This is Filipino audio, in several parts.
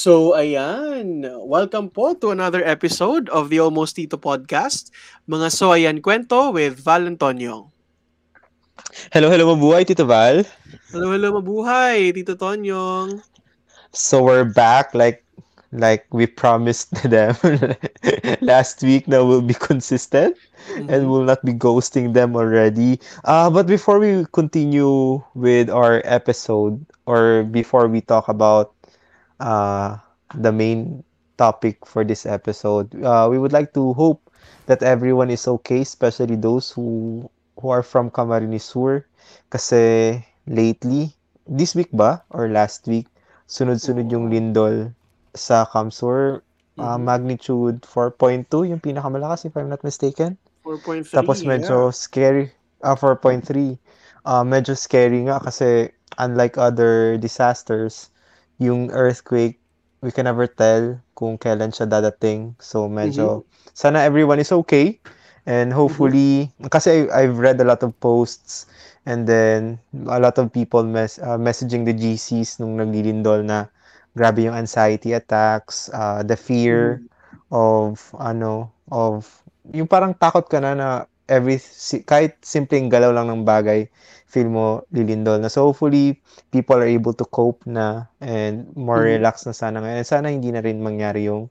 So, ayan. Welcome po to another episode of the Almost Tito podcast. Mga So Ayan Kwento with Val Antonio. Hello, hello mabuhay, Tito Val. Hello, hello mabuhay, Tito Tonyong. So we're back like like we promised them last week that we'll be consistent mm-hmm. and we'll not be ghosting them already. Uh, but before we continue with our episode or before we talk about uh, the main topic for this episode. Uh, we would like to hope that everyone is okay, especially those who who are from Camarines Sur. Kasi lately, this week ba or last week, sunod-sunod yung lindol sa Camsur. Uh, mm-hmm. Magnitude 4.2, yung pinakamalakas if I'm not mistaken. 4.3, Tapos medyo yeah. scary. Uh, 4.3. Uh, medyo scary nga kasi unlike other disasters, yung earthquake, we can never tell kung kailan siya dadating. So medyo mm-hmm. sana everyone is okay and hopefully mm-hmm. kasi I, I've read a lot of posts and then a lot of people mes- uh, messaging the GCs nung naglilindol na grabe yung anxiety attacks, uh, the fear mm-hmm. of ano of yung parang takot ka na na every kahit simpleng galaw lang ng bagay feel mo lilindol na. So hopefully, people are able to cope na and more mm-hmm. relaxed na sana ngayon. Sana hindi na rin mangyari yung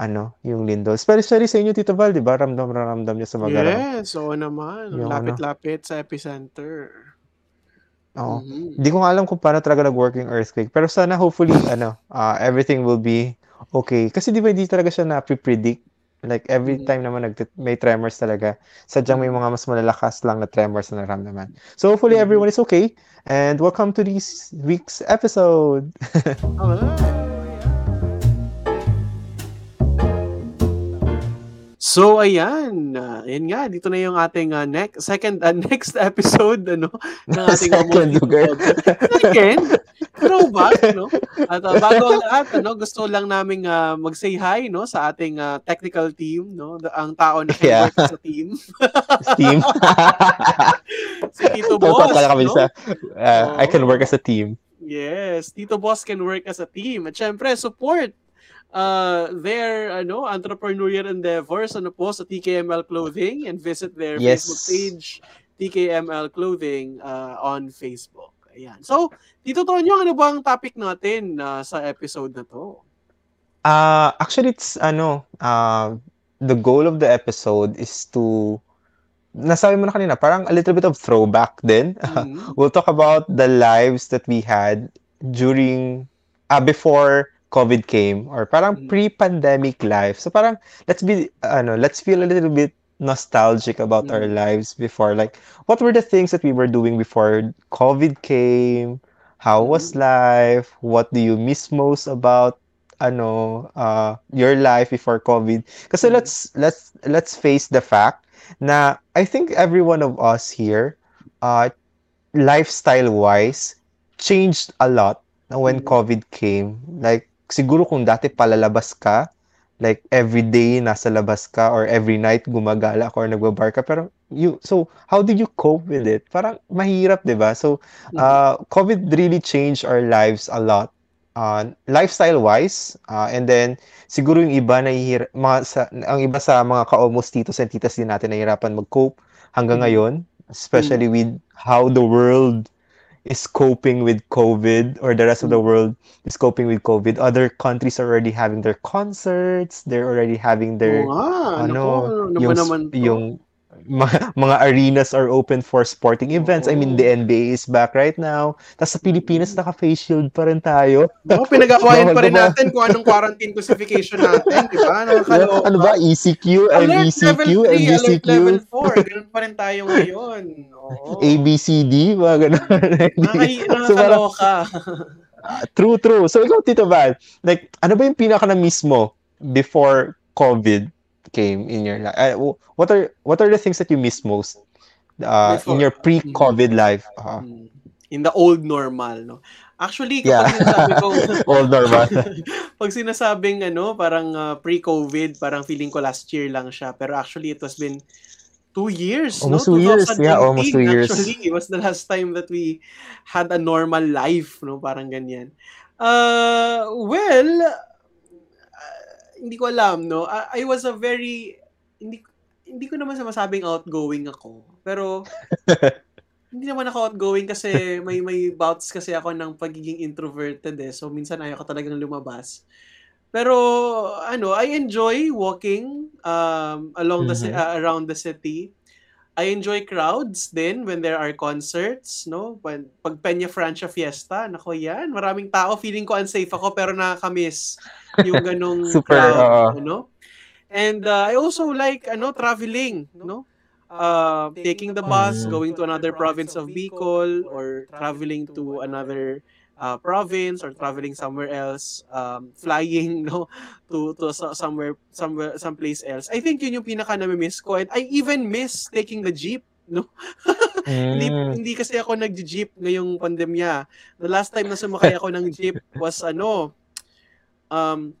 ano, yung lindol. Especially sa inyo, Tito Val, di ba? Ramdam na ramdam niya sa Magarang. Yes, oo naman. Yung Lapit-lapit ano. sa epicenter. Oo. Mm-hmm. Hindi ko nga alam kung paano talaga nag-work yung earthquake. Pero sana hopefully, ano, uh, everything will be okay. Kasi di ba hindi talaga siya na-predict Like every mm. time naman nag may tremors talaga. Sadyang may mga mas malalakas lang na tremors na naramdaman. So hopefully mm. everyone is okay and welcome to this week's episode. So ayan, uh, yan nga dito na yung ating uh, next second uh, next episode ano ng ating second lugar. second throwback no. At uh, bago ang lahat ano gusto lang naming uh, mag-say hi no sa ating uh, technical team no, ang tao na yeah. sa team. team. si Tito Boss. kami no? sa uh, oh. I can work as a team. Yes, Tito Boss can work as a team. At syempre, support uh, their ano, entrepreneurial endeavors ano po sa TKML Clothing and visit their yes. Facebook page TKML Clothing uh, on Facebook. Ayan. So, dito Tonyo, ano ba ang topic natin uh, sa episode na to? Uh, actually, it's ano, uh, the goal of the episode is to nasabi mo na kanina, parang a little bit of throwback din. Mm-hmm. we'll talk about the lives that we had during, uh, before COVID came or parang mm. pre-pandemic life. So parang let's be ano, let's feel a little bit nostalgic about mm. our lives before like what were the things that we were doing before COVID came? How mm. was life? What do you miss most about ano uh your life before COVID? Kasi mm. let's let's let's face the fact na I think every one of us here uh lifestyle wise changed a lot when mm. COVID came. Like siguro kung dati palalabas ka, like every day nasa labas ka or every night gumagala ka or nagbabar ka pero you so how did you cope with it parang mahirap 'di ba so mm-hmm. uh covid really changed our lives a lot uh lifestyle wise uh, and then siguro yung iba na mga sa, ang iba sa mga ka-almost titos and titas din natin nahihirapan mag-cope hanggang mm-hmm. ngayon especially mm-hmm. with how the world is coping with COVID or the rest of the mm. world is coping with COVID. Other countries are already having their concerts. They're already having their oh, ano, ano yung, naman yung mga, mga arenas are open for sporting events. Oh. I mean, the NBA is back right now. Tapos sa Pilipinas, mm. naka-face shield pa rin tayo. No, pinag-awayan pa rin natin kung anong quarantine classification natin, di ba? Nakakaloka. Ano ba? ECQ, MBCQ, MBCQ. Level 3, Ganun pa rin tayo ngayon. Oo. ABCD, mga ganun. Nakakaloka. true, true. So, ikaw, Tito Val, like, ano ba yung pinaka na-miss mo before COVID? Came in your life? Uh, what are what are the things that you miss most uh, in your pre-COVID mm-hmm. life? Uh, in the old normal, no? Actually, kapag yeah. sinasabi ko old normal. pag sinasabing ano, parang uh, pre-COVID, parang feeling ko last year lang siya, pero actually it has been two years, almost no? Two years, yeah, almost two years. Actually, it was the last time that we had a normal life, no? Parang ganyan. Uh, well, uh, hindi ko alam, no? I, I was a very, hindi, hindi ko naman masabing outgoing ako. Pero, hindi naman ako outgoing kasi may may bouts kasi ako ng pagiging introverted eh. So, minsan ayaw ko talagang lumabas. Pero, ano, I enjoy walking um, along mm-hmm. the, uh, around the city. I enjoy crowds din when there are concerts, no? Pag, pag Peña Francia Fiesta, nako yan, maraming tao, feeling ko unsafe ako pero nakaka-miss yung ganong Super, crowd, uh, ano? And uh, I also like ano traveling, no? Uh, taking the bus, mm. going to another province of Bicol or traveling to another uh, province or traveling somewhere else, um, flying no to to somewhere somewhere someplace else. I think yun yung pinaka na-miss ko and I even miss taking the jeep no? mm. hindi, hindi kasi ako nag-jeep ngayong pandemya. The last time na sumakay ako ng jeep was ano, um,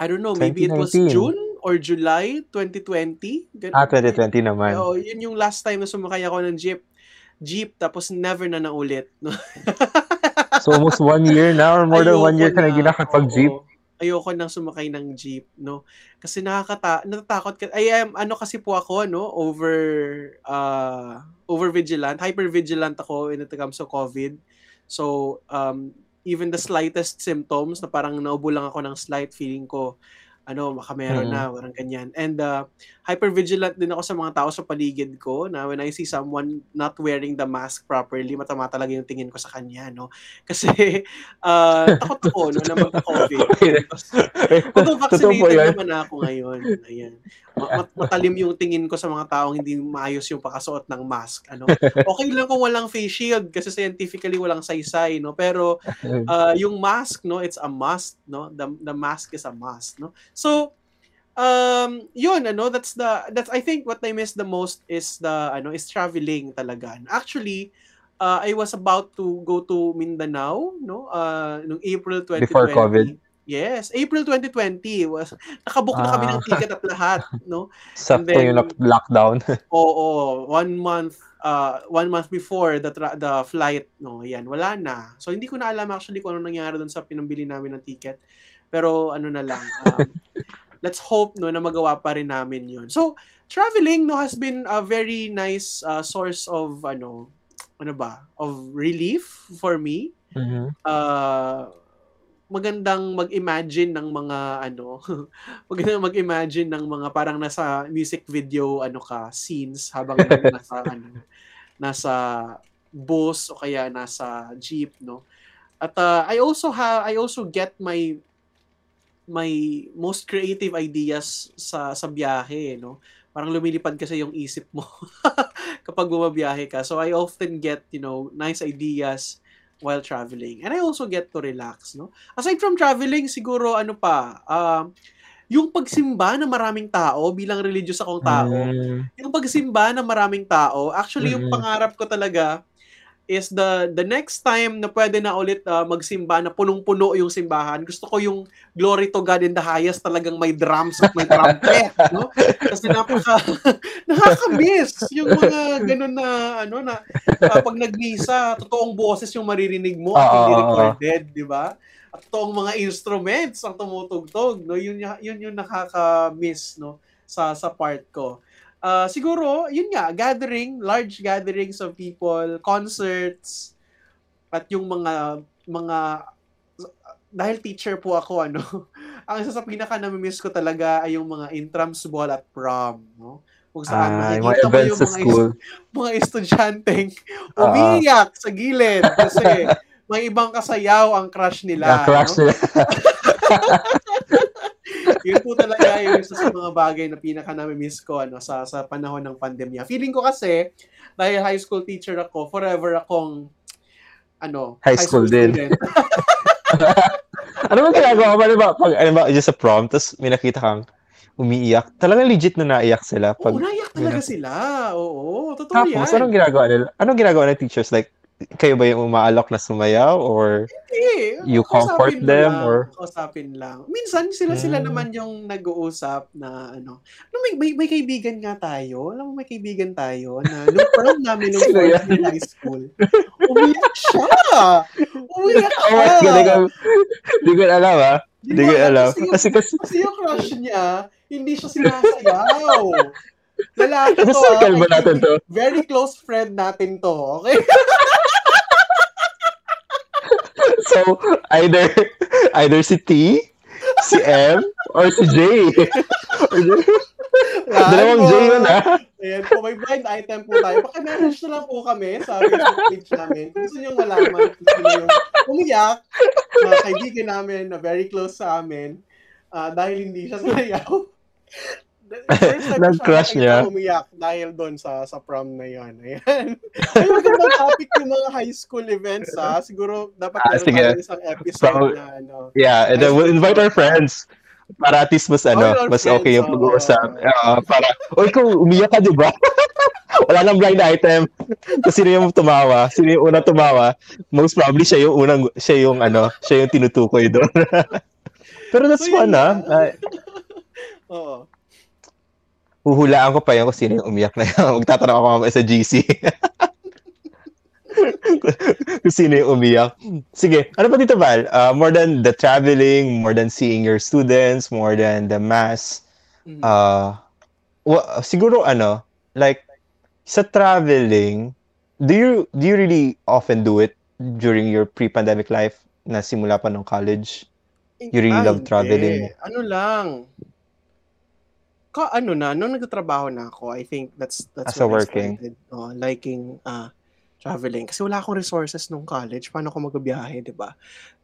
I don't know, maybe 2019. it was June or July 2020. Gan- ah, 2020 naman. Oh, yun yung last time na sumakay ako ng jeep. Jeep, tapos never na naulit. No? so almost one year now or more ayoko than one year ka na ginakapag-jeep? Ayoko nang sumakay ng jeep, no? Kasi nakakata natatakot ka. I am ano kasi po ako, no, over uh over vigilant, hyper vigilant ako in it comes to COVID. So, um even the slightest symptoms na parang naubo lang ako ng slight feeling ko ano, baka meron mm. na, parang ganyan. And uh, hyper-vigilant din ako sa mga tao sa paligid ko na when I see someone not wearing the mask properly, matama talaga yung tingin ko sa kanya, no? Kasi uh, takot ako no, na magka-COVID. Although vaccinated naman ako ngayon. Ayan. Mat- matalim yung tingin ko sa mga taong hindi maayos yung pakasuot ng mask. Ano? Okay lang kung walang face shield kasi scientifically walang saysay, no? Pero uh, yung mask, no, it's a must, no? The, the mask is a must, no? So, um, yun, ano, that's the, that's, I think what I miss the most is the, ano, is traveling talaga. Actually, uh, I was about to go to Mindanao, no, uh, noong April 2020. Before COVID? Yes, April 2020 was nakabook na kami ng ah. ticket at lahat, no? Sakto then, yung lockdown. Oo, oh, one month uh one month before the tra- the flight, no, yan, wala na. So hindi ko na alam actually kung ano nangyari doon sa pinambili namin ng ticket. Pero ano na lang, um, let's hope no na magawa pa rin namin 'yun. So, traveling no has been a very nice uh, source of ano ano ba, of relief for me. Mm-hmm. Uh magandang mag-imagine ng mga ano, magandang mag-imagine ng mga parang nasa music video ano ka scenes habang nasa ano nasa bus o kaya nasa jeep no. At uh, I also have I also get my my most creative ideas sa sa biyahe, no? Parang lumilipad kasi yung isip mo kapag bumabiyahe ka. So I often get, you know, nice ideas while traveling. And I also get to relax, no? Aside from traveling, siguro ano pa, uh, yung pagsimba na maraming tao bilang religious akong tao, mm. yung pagsimba na maraming tao, actually yung mm. pangarap ko talaga is the the next time na pwede na ulit uh, magsimba na punong-puno yung simbahan, gusto ko yung glory to God in the highest talagang may drums at may trumpet, no? Kasi napaka nakaka-miss yung mga ganun na ano na uh, pag nagmisa, totoong boses yung maririnig mo at hindi recorded, di ba? At totoong mga instruments ang tumutugtog, no? Yun yun yung nakaka-miss, no? sa sa part ko uh, siguro, yun nga, gathering, large gatherings of people, concerts, at yung mga, mga, dahil teacher po ako, ano, ang isa sa pinaka namimiss ko talaga ay yung mga intrams ball at prom, no? Kung saan ah, makikita yung mga, is- mga estudyanteng umiiyak uh, sa gilid kasi may ibang kasayaw ang crush nila. Yeah, crush no? nila. Yun po talaga yung isa sa mga bagay na pinaka nami-miss ko ano, sa, sa panahon ng pandemya. Feeling ko kasi, dahil high school teacher ako, forever akong ano, high, high school, school din. ano ba ginagawa mo? Ano ba, pag, ano ba, just sa prom, tapos may nakita kang umiiyak. Talagang legit na naiyak sila. Pag, Oo, naiyak talaga sila. Oo, totoo Tapos, yan. Tapos, anong ginagawa nila? Anong ginagawa ng teachers? Like, kayo ba yung umaalok na sumayaw or Hindi. you comfort them lang, or kausapin lang. Minsan sila sila hmm. naman yung nag-uusap na ano. No, may, may, may kaibigan nga tayo. Alam mo may kaibigan tayo na nung prom namin nung fourth high school. Umiyak siya. Umiyak siya. Oh, Hindi ko alam ah. Hindi ko alam. Kasi, kasi, kasi yung crush niya, hindi siya sinasayaw. Lalaki to. Circle ba natin to? Very close friend natin to. Okay? so, either either si T, si M, or si J. Dalawang J yun, ha? Ayan po, may blind item po tayo. Paki-message na lang po kami sa Facebook page namin. Kung gusto nyo malaman, gusto nyo umiyak, mga kaibigan namin na very close sa amin, uh, dahil hindi siya sayaw. Nag-crush niya. Umiyak dahil doon sa sa prom na yun. Ayan. Ay, magandang topic yung mga high school events ha. Siguro dapat ah, meron isang episode so, na ano. Yeah, and then we'll invite our friends para at least mas ano, oh, mas okay yung pag-uusap. Uh, para, o ikaw, umiyak ka, di ba? Wala nang blind item. Kasi sino yung tumawa, sino yung unang tumawa, most probably siya yung unang, siya yung ano, siya yung tinutukoy doon. Pero that's so, fun, ah. Oo huhulaan ko pa yun kung sino yung umiyak na yun. Magtatanong ako mamaya sa GC. kung sino yung umiyak. Sige, ano pa dito, Val? Uh, more than the traveling, more than seeing your students, more than the mass, mm. uh, well, siguro ano, like, sa traveling, do you do you really often do it during your pre-pandemic life na simula pa ng college? You really Ay, love traveling? Ano lang, ka ano na nung nagtatrabaho na ako, I think that's that's As a working. started uh, liking uh, traveling kasi wala akong resources nung college paano ako magbiyahe, 'di ba?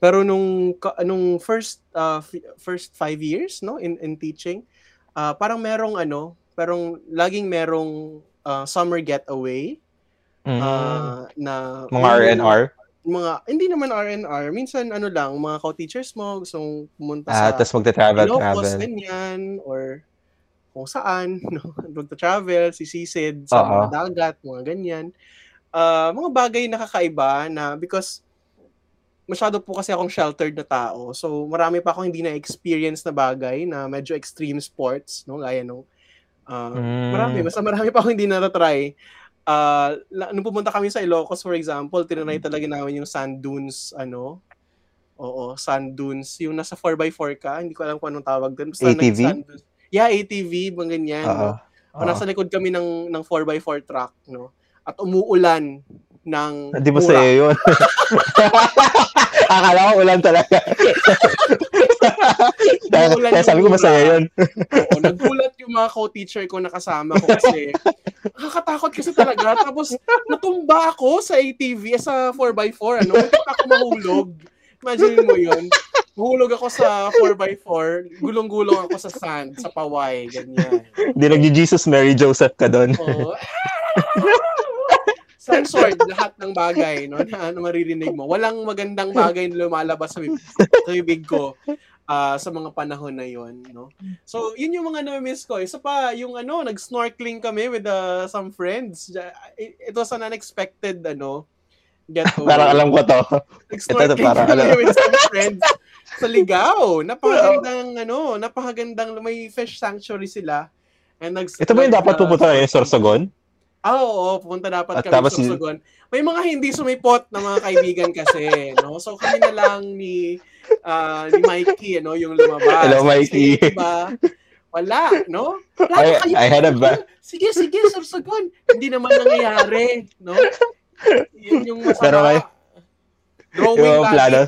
Pero nung nung first uh, f- first five years no in in teaching, uh, parang merong ano, parang laging merong uh, summer getaway mm. uh, na mga RNR mga hindi naman RNR minsan ano lang mga co-teachers mo gustong pumunta ah, sa tapos magta-travel travel ganyan or kung saan, no? magta-travel, sisisid sa uh-huh. mga dagat, mga ganyan. Uh, mga bagay na kakaiba na because masyado po kasi akong sheltered na tao. So, marami pa akong hindi na-experience na bagay na medyo extreme sports, no? Gaya nung, uh, mm. marami, mas marami pa akong hindi na-try. Uh, nung pumunta kami sa Ilocos, for example, tinanay talaga namin yung sand dunes, ano, Oo, sand dunes. Yung nasa 4x4 ka, hindi ko alam kung anong tawag doon. Basta ATV? Sand dunes. Yeah, ATV, mga ganyan. Uh-huh. No? Uh-huh. nasa likod kami ng, ng 4x4 truck, no? At umuulan ng Hindi mo sa'yo yun. Akala ko ulan talaga. Kaya sabi ko masaya yun. Oo, nagulat yung mga co-teacher ko na kasama ko kasi nakakatakot kasi talaga. Tapos natumba ako sa ATV, sa 4x4, ano? Hindi ako mahulog. Imagine mo yun. Hulog ako sa 4x4, gulong-gulong ako sa sand, sa paway, ganyan. Hindi nag-Jesus Mary Joseph ka doon. Oo. Censored lahat ng bagay no, na ano maririnig mo. Walang magandang bagay na lumalabas sa bibig, sa bibig ko uh, sa mga panahon na yon no so yun yung mga na-miss ko isa pa yung ano nag-snorkeling kami with uh, some friends it was an unexpected ano get over. parang alam ko to ito para alam with some friends sa Ligaw. Napakagandang ano, napakagandang may fish sanctuary sila. And nag Ito ba yung dapat pupunta sa Sorsogon? Ah, oo, pupunta dapat At kami sa Sorsogon. May mga hindi sumipot na mga kaibigan kasi, no? So kami na lang ni uh, ni Mikey, ano, yung lumabas. Hello, Mikey. Kasi, diba, wala, no? I, kayo, I had a ba- Sige, sige, Sorsogon. Hindi naman nangyayari, no? Yun yung masama. Pero kayo, Drawing yung plano.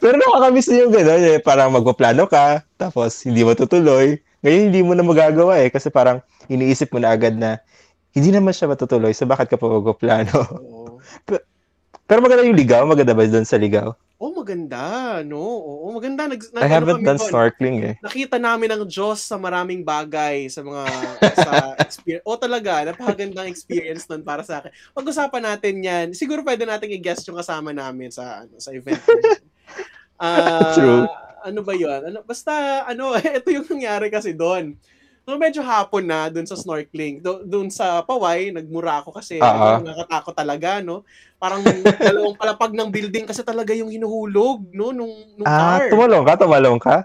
Pero nakakamiss din yung gano'n eh. Parang magpaplano ka, tapos hindi mo tutuloy. Ngayon hindi mo na magagawa eh. Kasi parang iniisip mo na agad na hindi naman siya matutuloy. So bakit ka pa magpaplano? Oo. Pero maganda yung ligaw. Maganda ba doon sa ligaw? Oh, maganda, no? Oo, maganda. Nag, I haven't done doon. snorkeling eh. Nakita namin ang Diyos sa maraming bagay sa mga sa experience. Oh, talaga, napakagandang experience nun para sa akin. Pag-usapan natin 'yan. Siguro pwede nating i-guest yung kasama namin sa ano, sa event. Uh, True. Ano ba 'yon? Ano basta ano, ito yung nangyari kasi doon. So medyo hapon na doon sa snorkeling. Do, doon sa Paway, nagmura ako kasi uh-huh. nakatakot talaga, no? Parang dalawang palapag ng building kasi talaga yung hinuhulog, no? Nung, nung ah, car. tumalong ka? Tumalong ka?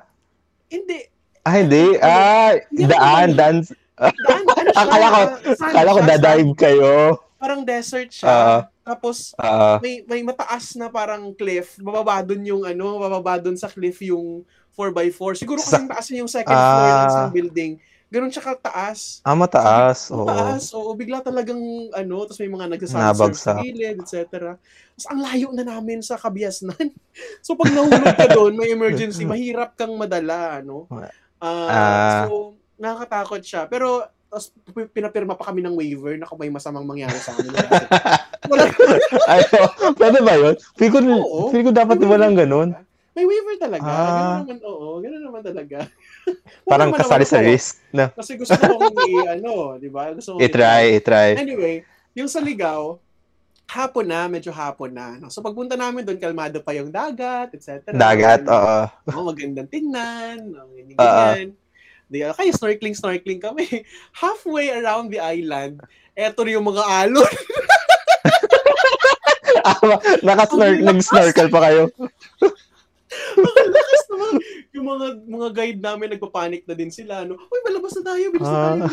Hindi. Ah, hindi. Ah, daan, daan. Daan, ano siya? akala ko, akala ko dadive kayo. Parang desert siya. Uh, Tapos uh, may may mataas na parang cliff, bababa doon yung ano, bababa doon sa cliff yung 4x4. Siguro kasi sa, taas yung second uh, floor ng isang building. Ganun siya kataas. Ah, mataas. Oo. Mataas. Oo, bigla talagang ano, tapos may mga nagsasabi sa gilid, etc. Tapos ang layo na namin sa kabiasnan. so pag nahulog ka doon, may emergency, mahirap kang madala, ano. Uh, uh, so nakakatakot siya. Pero tapos pinapirma pa kami ng waiver na kung may masamang mangyari sa amin. Ay, pwede ba yun? Feel ko, Oo, feel ko dapat walang ganun. May waiver talaga. Ah. Ganun naman, oo. Ganun naman talaga. Parang kasali sa risk. Na. Kasi gusto ko kong i, ano, di ba? Gusto ko i-try, i-try. Anyway, yung sa ligaw, hapon na, medyo hapon na. No? So pagpunta namin doon, kalmado pa yung dagat, etc. Dagat, oo. Oh, magandang tingnan, no, ganyan. Di, kaya snorkeling, snorkeling kami. Halfway around the island, eto yung mga alon. ah, Naka-snorkel, nag-snorkel pa kayo. Lakas naman. Yung mga mga guide namin nagpapanik na din sila. No? Uy, malabas na tayo. Bilis na tayo.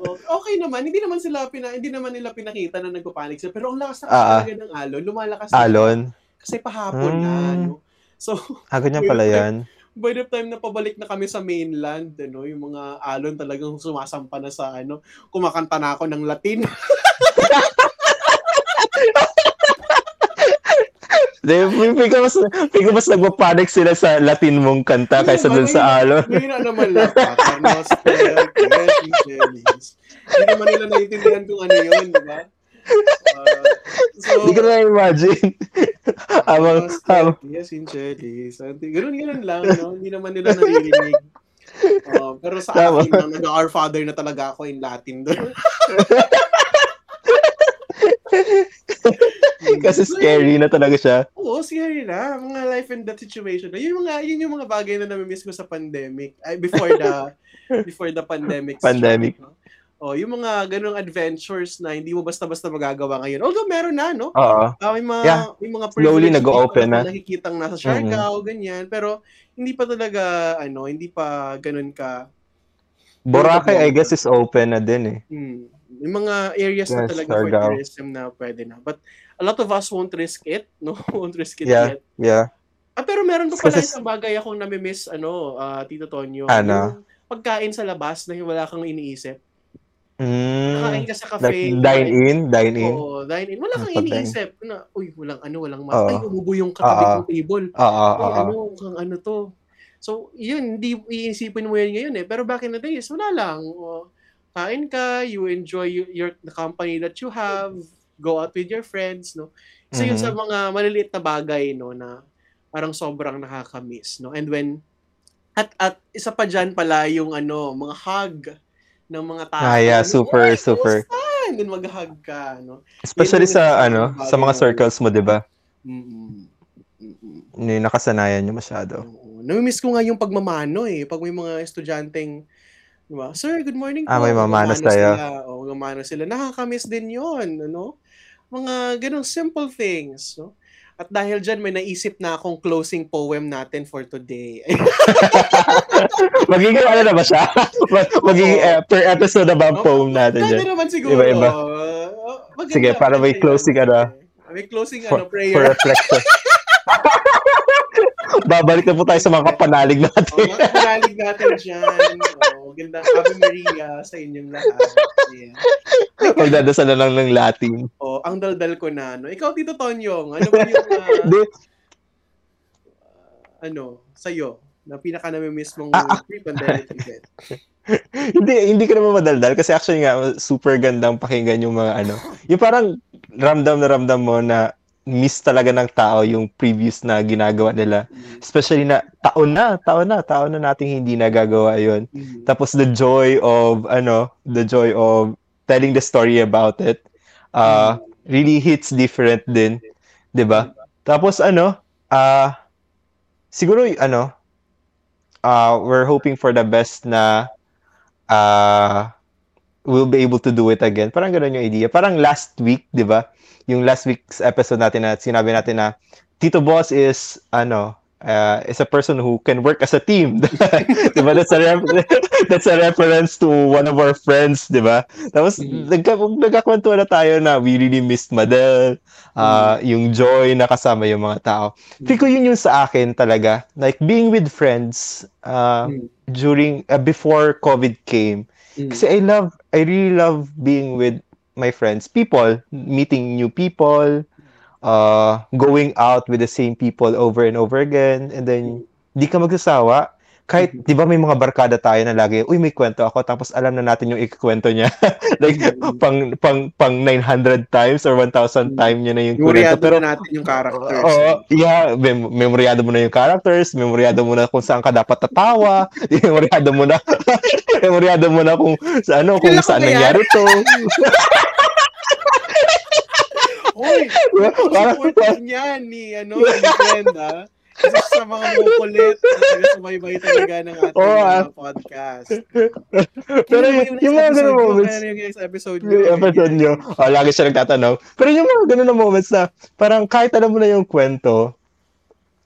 Uh, okay naman. Hindi naman sila pina, hindi naman nila pinakita na nagpapanik sila. Pero ang lakas na uh, talaga ng alon. Lumalakas alon? Na, kasi pahapon mm. na. Hmm. No? So, ah, ganyan pala yan. By the time na pabalik na kami sa mainland, ano, yung mga alon talagang sumasampa na sa ano, kumakanta na ako ng Latin. Pigo mas, pigo mas nagpapanik sila sa Latin mong kanta kaysa dun sa alon. Hindi na naman lang. Hindi naman nila naiintindihan kung ano yun, di ba? Uh, so, Hindi ko na imagine. Amang, um, yes, in Chelis. Ganun, ganun lang, no? Hindi naman nila naririnig. Uh, pero sa akin, nag-our father na talaga ako in Latin doon. Kasi scary na talaga siya. Oo, scary na. Mga life and death situation. Yun, mga, yun yung mga bagay na nami-miss ko sa pandemic. Ay, before the before the pandemic. Pandemic. Struck, no? Oh, yung mga ganung adventures na hindi mo basta-basta magagawa ngayon. Although meron na, no? Oo. Uh, may mga yeah. may mga slowly nag-open na. Nakikitang nasa Siargao, mm-hmm. ganyan, pero hindi pa talaga ano, hindi pa ganun ka Boracay, I guess, is open na din eh. Hmm. Yung mga areas yes, na talaga for tourism na pwede na. But a lot of us won't risk it, no? won't risk it yeah, yet. Yeah. Ah, pero meron pa pala isang bagay akong nami-miss, ano, uh, Tito Tonyo. Ano? Yung pagkain sa labas na wala kang iniisip. Mm, Kakain ka sa cafe. Like, dine in, dine in. Oo, dine in. Wala kang iniisip na, uy, walang ano, walang mas. Ay, umubo yung katabi uh, table. Oo, uh, uh, ano, kang ano to. So, yun, hindi iisipin mo yan ngayon eh. Pero back in the days, wala lang. Oh, kain ka, you enjoy your, the company that you have, go out with your friends, no? So, mm-hmm. yun sa mga maliliit na bagay, no, na parang sobrang nakaka-miss, no? And when, at, at isa pa dyan pala yung ano, mga hug, ng mga tao. Ah, yeah, super, oh, super. Fun! Then mag-hug ka, no? Especially sa, ano, sa mga circles mo, di ba? Mm-mm. Mm-mm. Nakasanayan nyo masyado. Oo. Namimiss ko nga yung pagmamano eh. Pag may mga estudyanteng, di ba? Sir, good morning po. Ah, may mamano sa'yo. Sila. O, mamano sila. Nakakamiss din yon ano? Mga ganong simple things, no? At dahil dyan, may naisip na akong closing poem natin for today. Magiging ano na ba siya? Magiging uh, per episode na ba ang poem natin dyan? naman siguro. Iba-iba. Uh, Sige, para may closing ano. May closing ano, prayer. For reflection. Babalik na po tayo sa mga kapanalig natin. oh, mga kapanalig natin dyan. Ganda. Ave Maria sa inyong lahat. Yeah. Magdadasal na lang ng Latin. Oh, ang daldal ko na. No? Ikaw, Tito Tonyong, ano ba yung... Uh, uh, ano, sa'yo, na pinaka nami-miss mong ah, ah. pre-pandemic event? hindi hindi ko naman madaldal kasi actually nga super gandang pakinggan yung mga ano. Yung parang ramdam na ramdam mo na miss talaga ng tao yung previous na ginagawa nila. Mm-hmm. Especially na taon na, taon na, taon na nating hindi nagagawa 'yon. Mm-hmm. Tapos the joy of ano, the joy of telling the story about it uh mm-hmm. really hits different din, 'di ba? Tapos ano, uh siguro ano uh we're hoping for the best na uh we'll be able to do it again. Parang ganoon yung idea. Parang last week, 'di ba? Yung last week's episode natin na sinabi natin na Tito Boss is ano uh, is a person who can work as a team. diba? That's a, that's a reference to one of our friends, di ba? Tapos, mm-hmm. nagka, nagkakwento na tayo na we really missed Madel, uh, mm-hmm. yung joy na kasama yung mga tao. Mm-hmm. Feel ko yun yung sa akin talaga. Like, being with friends uh, mm-hmm. during, uh, before COVID came. Mm-hmm. Kasi I love, I really love being with my friends, people, meeting new people, uh, going out with the same people over and over again and then di ka magsasawa kahit. 'di ba may mga barkada tayo na lagi uy may kwento ako tapos alam na natin yung ikikwento niya like mm-hmm. pang pang pang 900 times or 1000 mm-hmm. time niya na yung kwento pero na natin yung characters oo oh, yeah mem- memoryado mo na yung characters memoryado mo na kung saan ka dapat tatawa memoryado mo na memoryado mo na kung sa ano kung saan nangyari to Uy, support niyan ni, ano, ni Brenda. Kasi sa mga mukulit na taga-sumaybay talaga ng ating oh, uh, podcast. Pero yung, yung mga ganun moments. Yung episode nyo? Yung episode nyo. Oh, lagi siya nagtatanong. Pero yung mga ganun na moments na parang kahit alam mo na yung kwento,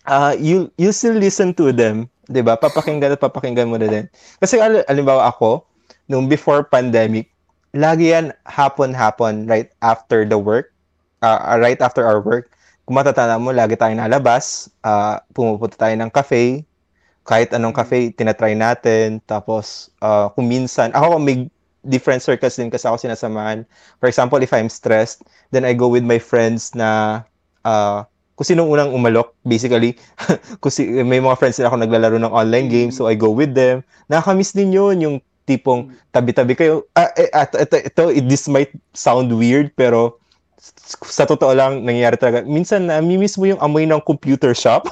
uh, you, you still listen to them. ba? Papakinggan at papakinggan mo na din. Kasi al- alimbawa ako, nung before pandemic, lagi yan hapon-hapon right after the work uh, right after our work, kung matatanda mo, lagi tayong nalabas, uh, pumupunta tayo ng cafe, kahit anong cafe, tinatry natin, tapos uh, kung minsan, ako may different circles din kasi ako sinasamahan. For example, if I'm stressed, then I go with my friends na uh, kung sinong unang umalok, basically. kasi may mga friends din ako naglalaro ng online games, so I go with them. Nakakamiss din yun, yung tipong tabi-tabi kayo. Ah, eh, ito, ito, ito, this might sound weird, pero sa totoo lang, nangyayari talaga. Minsan, namimiss mo yung amoy ng computer shop.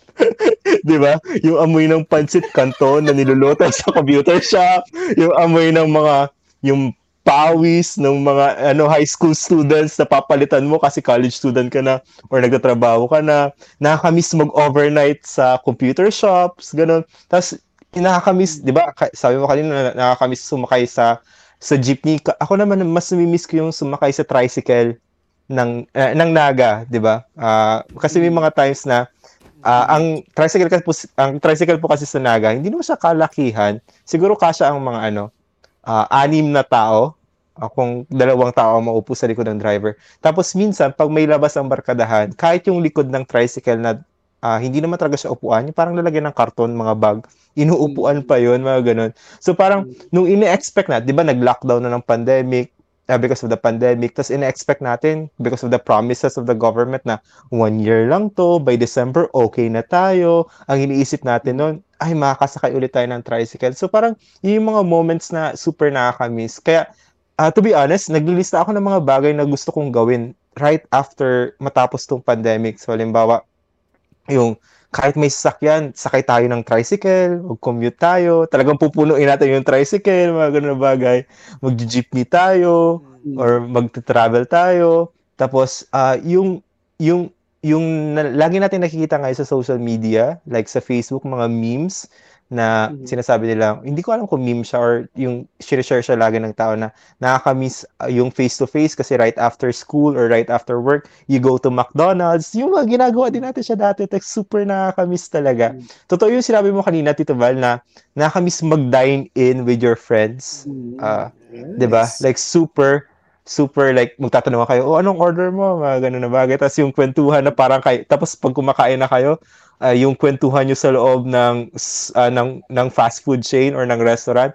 di ba? Yung amoy ng pancit canton na niluluto sa computer shop. Yung amoy ng mga, yung pawis ng mga ano high school students na papalitan mo kasi college student ka na or nagtatrabaho ka na nakakamiss mag-overnight sa computer shops ganun tapos nakakamiss 'di ba sabi mo kanina nakakamiss sumakay sa sa jeepney, ako naman mas namimiss ko yung sumakay sa tricycle ng uh, ng Naga, 'di ba? Uh, kasi may mga times na uh, ang tricycle po ang tricycle po kasi sa Naga, hindi naman siya kalakihan. Siguro kasya ang mga ano, uh, anim na tao uh, kung dalawang tao ang maupo sa likod ng driver. Tapos minsan, pag may labas ang barkadahan, kahit yung likod ng tricycle na uh, hindi naman talaga siya upuan, yung parang lalagyan ng karton, mga bag, inuupuan pa yon mga ganun. So parang, nung ine-expect na, di ba nag-lockdown na ng pandemic, uh, because of the pandemic, tapos ine-expect natin, because of the promises of the government na one year lang to, by December, okay na tayo. Ang iniisip natin noon, ay, makakasakay ulit tayo ng tricycle. So parang, yung mga moments na super nakakamiss. Kaya, uh, to be honest, naglilista ako ng mga bagay na gusto kong gawin right after matapos tong pandemic. So, halimbawa, yung kahit may sasakyan, sakay tayo ng tricycle, mag-commute tayo, talagang pupunuin natin yung tricycle, mga ganun na bagay. Mag-jeepney tayo, mm. or mag-travel tayo. Tapos, uh, yung, yung, yung na, lagi natin nakikita ngayon sa social media, like sa Facebook, mga memes, na mm-hmm. sinasabi nila, hindi ko alam kung meme siya or yung share siya lagi ng tao na nakaka-miss uh, yung face-to-face kasi right after school or right after work, you go to McDonald's. Yung mga ginagawa din natin siya dati, like, super nakaka-miss talaga. Mm-hmm. Totoo yung sinabi mo kanina, Tito Val, na nakaka-miss mag-dine in with your friends. Uh, yes. 'Di ba? Like super super like magtatanong kayo, oh anong order mo? Mga ganun na bagay. Tapos yung kwentuhan na parang kayo, tapos pag kumakain na kayo, uh, yung kwentuhan nyo sa loob ng, uh, ng, ng fast food chain or ng restaurant,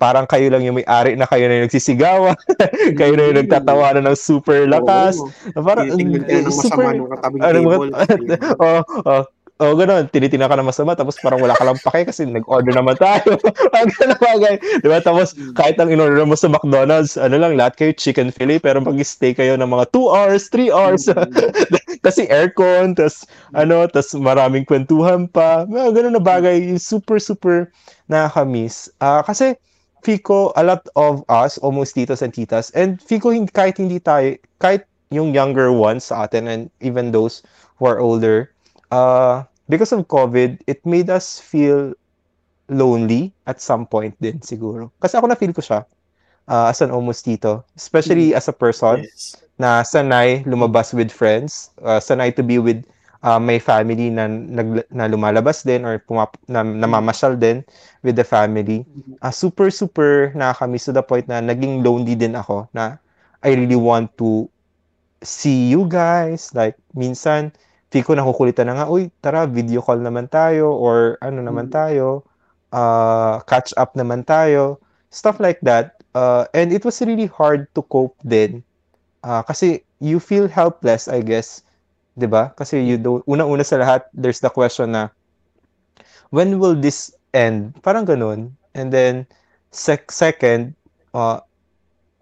parang kayo lang yung may-ari na kayo na yung nagsisigawan, kayo na yung nagtatawanan ng super lakas. Oo. Parang, Tinitingnan ka ng katabing table. oh, oh, oh, ganun, tinitingnan ka na masama, tapos parang wala ka lang pake kasi nag-order naman tayo. Ang ganun bagay. Di ba? Tapos, mm. kahit ang in-order mo sa McDonald's, ano lang, lahat kayo chicken fillet, pero mag-stay kayo ng mga 2 hours, 3 hours. Mm. kasi aircon, tas ano, tas maraming kwentuhan pa. Mga ganun na bagay, super, super nakakamiss. Uh, kasi, Fico, a lot of us, almost titos and titas, and Fico, kahit hindi tayo, kahit yung younger ones sa atin, and even those who are older, uh, because of COVID, it made us feel lonely at some point din siguro. Kasi ako na-feel ko siya uh, as an almost tito. Especially mm. as a person yes. na sanay lumabas with friends, uh, sanay to be with uh, may family na, nag, na lumalabas din or pumap, na, namamasyal din with the family. Uh, super, super nakakamiss to the point na naging lonely din ako na I really want to see you guys. Like, minsan, feel ko nakukulitan na nga, uy, tara, video call naman tayo or ano naman tayo, uh, catch up naman tayo, stuff like that. Uh, and it was really hard to cope din. Uh, kasi you feel helpless, I guess, 'di ba? Kasi you do una-una sa lahat, there's the question na when will this end? Parang ganun. And then sec- second, uh,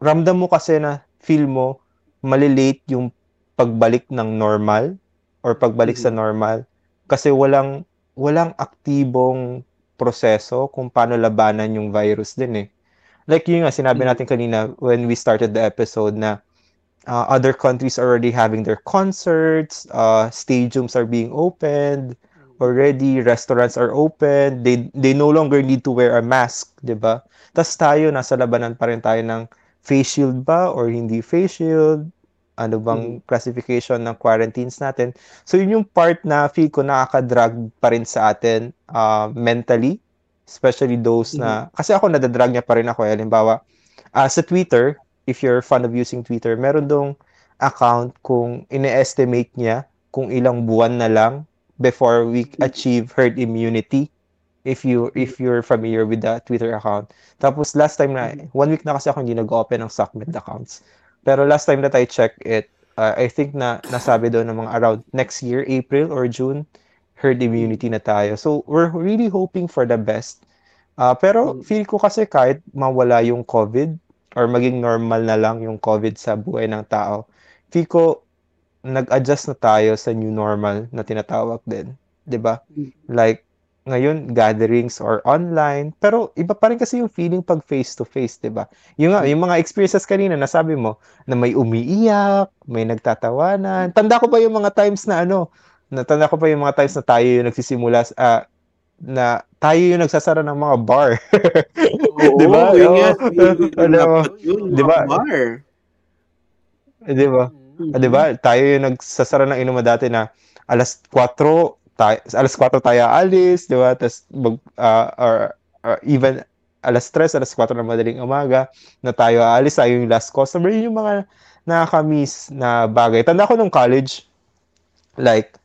ramdam mo kasi na feel mo malilate yung pagbalik ng normal or pagbalik mm-hmm. sa normal kasi walang walang aktibong proseso kung paano labanan yung virus din eh. Like yung nga sinabi mm-hmm. natin kanina when we started the episode na uh, other countries are already having their concerts, uh, stadiums are being opened already, restaurants are open, they they no longer need to wear a mask, 'di ba? Tas tayo nasa labanan pa rin tayo ng face shield ba or hindi face shield? Ano bang hmm. classification ng quarantines natin? So yun yung part na feel ko nakaka-drag pa rin sa atin uh, mentally, especially those mm-hmm. na kasi ako nadadrag niya pa rin ako. Eh. Halimbawa, uh, sa Twitter, if you're fond of using Twitter, meron dong account kung ine-estimate niya kung ilang buwan na lang before we achieve herd immunity if you if you're familiar with the Twitter account. Tapos last time na one week na kasi ako hindi nag-open ng SOCMED accounts. Pero last time that I checked it, uh, I think na nasabi doon ng mga around next year, April or June, herd immunity na tayo. So we're really hoping for the best. Uh, pero feel ko kasi kahit mawala yung COVID, or maging normal na lang yung COVID sa buhay ng tao. Feel ko, nag-adjust na tayo sa new normal na tinatawag din. ba diba? Like, ngayon, gatherings or online. Pero iba pa rin kasi yung feeling pag face-to-face, di ba? Yung, yung mga experiences kanina, nasabi mo, na may umiiyak, may nagtatawanan. Tanda ko pa yung mga times na ano, natanda ko pa yung mga times na tayo yung nagsisimula, uh, na tayo yung nagsasara ng mga bar. 'Di ba? Yun nga. Ano, 'di ba? Bar. 'Di ba? Mm-hmm. 'Di ba? Tayo yung nagsasara ng inuman dati na alas 4 tayo, alas 4 tayo alis, 'di ba? Tapos mag uh, or, or even alas 3, alas 4 ng madaling umaga na tayo aalis, tayo yung last customer. Yun yung mga nakaka-miss na bagay. Tanda ko nung college, like,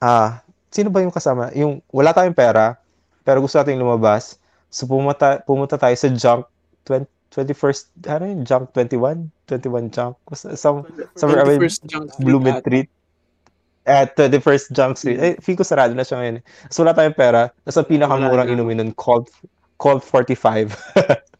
ah, uh, sino ba yung kasama? Yung wala tayong pera, pero gusto nating lumabas. So pumunta, pumunta tayo sa junk 20, 21st, ano yun, junk 21? 21 junk? Some, somewhere around Blooming Street. At 21st Junk Street. Eh, feel ko sarado na siya ngayon. So wala tayong pera. Tapos ang pinakamurang inumin nun, Colt, Colt 45.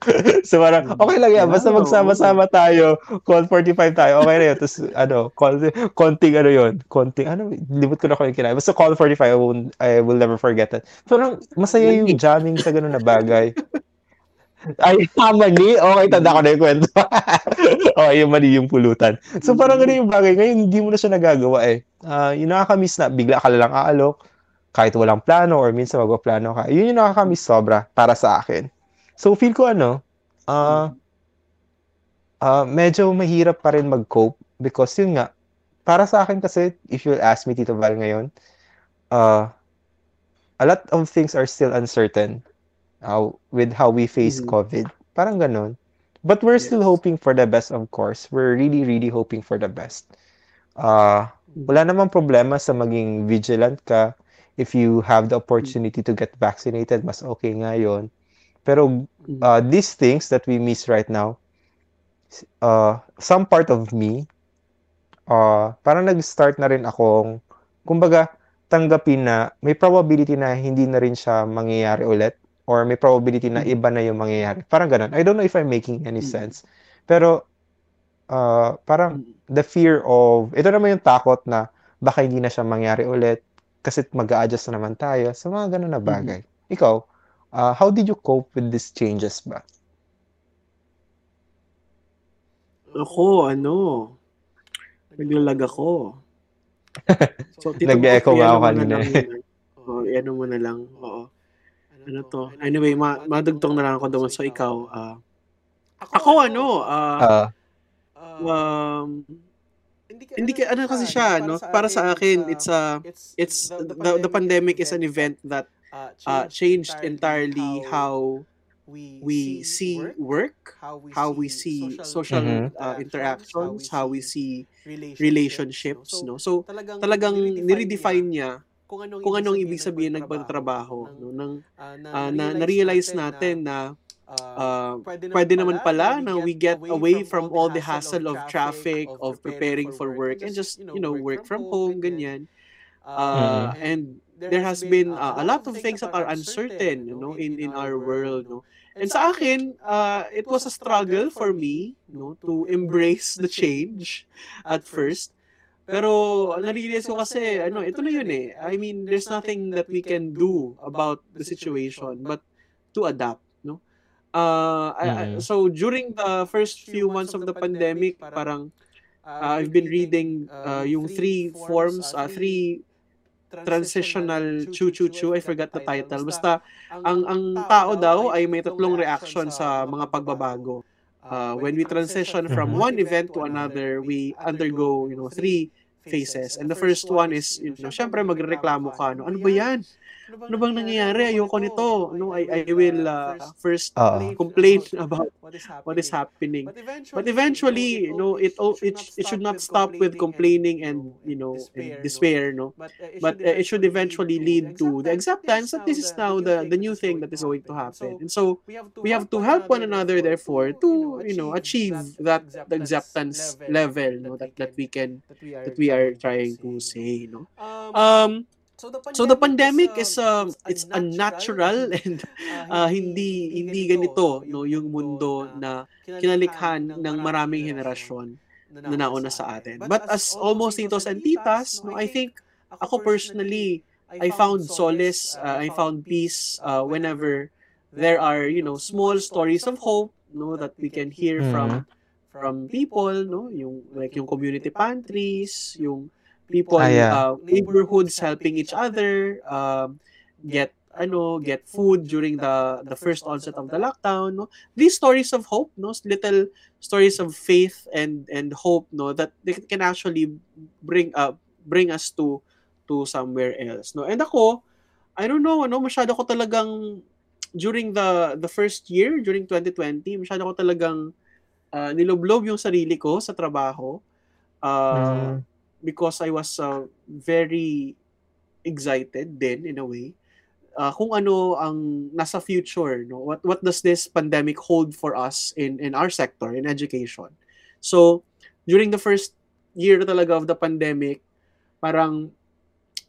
so parang, okay lang yan. Basta magsama-sama tayo. Call 45 tayo. Okay na yun. Tapos, ano, call, konting ano yun. Konting, ano, limot ko na ko yung kinain. Basta call 45, I will, I will never forget it. Parang, masaya yung jamming sa ganun na bagay. Ay, ah, mali. Okay, tanda ko na yung kwento. okay, yung mali yung pulutan. So, parang ganun yung bagay. Ngayon, hindi mo na siya nagagawa eh. Uh, yung nakakamiss na, bigla ka lang aalok, kahit walang plano or minsan magpa-plano ka. Yun yung nakakamiss sobra para sa akin. So feel ko ano, uh, uh, medyo mahirap pa rin mag-cope because yun nga, para sa akin kasi, if you'll ask me, Tito Val, ngayon, uh, a lot of things are still uncertain uh, with how we face mm-hmm. COVID. Parang ganun. But we're yes. still hoping for the best, of course. We're really, really hoping for the best. Uh, wala namang problema sa maging vigilant ka. If you have the opportunity to get vaccinated, mas okay nga yun. Pero mm. uh, these things that we miss right now, uh, some part of me, uh, parang nag-start na rin akong, kumbaga, tanggapin na may probability na hindi na rin siya mangyayari ulit or may probability na mm. iba na yung mangyayari. Parang ganun. I don't know if I'm making any mm. sense. Pero uh, parang the fear of, ito naman yung takot na baka hindi na siya mangyari ulit kasi mag-a-adjust na naman tayo sa mga ganun na bagay. Mm-hmm. Ikaw, Uh, how did you cope with these changes ba? Ako, ano, naglalag ako. So, Nag-echo nga ako kanina. Oo, oh, ano mo na lang. Oo. Ano to? Anyway, ma madugtong na lang ako doon. So, ikaw, uh, ako ano, uh, uh, um, hindi ka, ano kasi siya, no? Para sa akin, it's a, it's, the, the pandemic is an event that uh, changed entirely how we see work, how we see social mm-hmm. uh, interactions, how we see relationships, no? So, talagang niredefine niya kung anong, kung anong ibig sabihin ng pagtrabaho, no? Nang, uh, na, na-realize natin na uh, pwede, pwede naman pala na we get away from all the hassle of traffic, of preparing for work, and just, you know, work from home, ganyan. Uh, and there has been uh, a lot of things that are uncertain, you know, in, in our world, no? And sa akin, uh, it was a struggle for me, no, to embrace the change at first. Pero nare-realize ko kasi, ano, ito na yun eh. I mean, there's nothing that we can do about the situation but to adapt, no? Uh, I, I, so during the first few months of the pandemic, parang uh, I've been reading uh, yung three forms, uh, three transitional chu-chu-chu, I forgot the title. Basta, ang, ang tao daw ay may tatlong reaction sa mga pagbabago. Uh, when we transition from one event to another, we undergo, you know, three phases. And the first one is, you know, syempre magrereklamo ka, no? ano ba yan? Ano bang nangyayari? Ayoko nito. No, I, I will uh, first uh, complain about what is happening. But eventually, you know, it it it should not stop with complaining and you know and despair, no. But uh, it should eventually lead to the acceptance that this is now the the new thing that is going to happen. And so we have to help one another, therefore, to you know achieve that the acceptance level, no, that that we can that we are trying to say, no. Um So the pandemic, so the pandemic is, uh, is uh, it's unnatural and uh, hindi hindi ganito no yung mundo na kinalikhan ng maraming henerasyon na nauna sa atin. But as almost titos and titas, no, I think ako personally I found solace, uh, I found peace uh, whenever there are, you know, small stories of hope, no, that we can hear from mm-hmm. from people, no, yung like yung community pantries, yung people ah, yeah. uh, neighborhoods helping each other um, get ano get food during the the first onset of the lockdown no? These stories of hope no? Little stories of faith and and hope no? That they can actually bring up uh, bring us to to somewhere else no? And ako I don't know ano? Masyado ko talagang during the the first year during 2020 masyado ko talagang uh, niloblob yung sarili ko sa trabaho. Uh, mm because I was uh, very excited then in a way. Uh, kung ano ang nasa future no? What what does this pandemic hold for us in in our sector in education? So during the first year talaga of the pandemic parang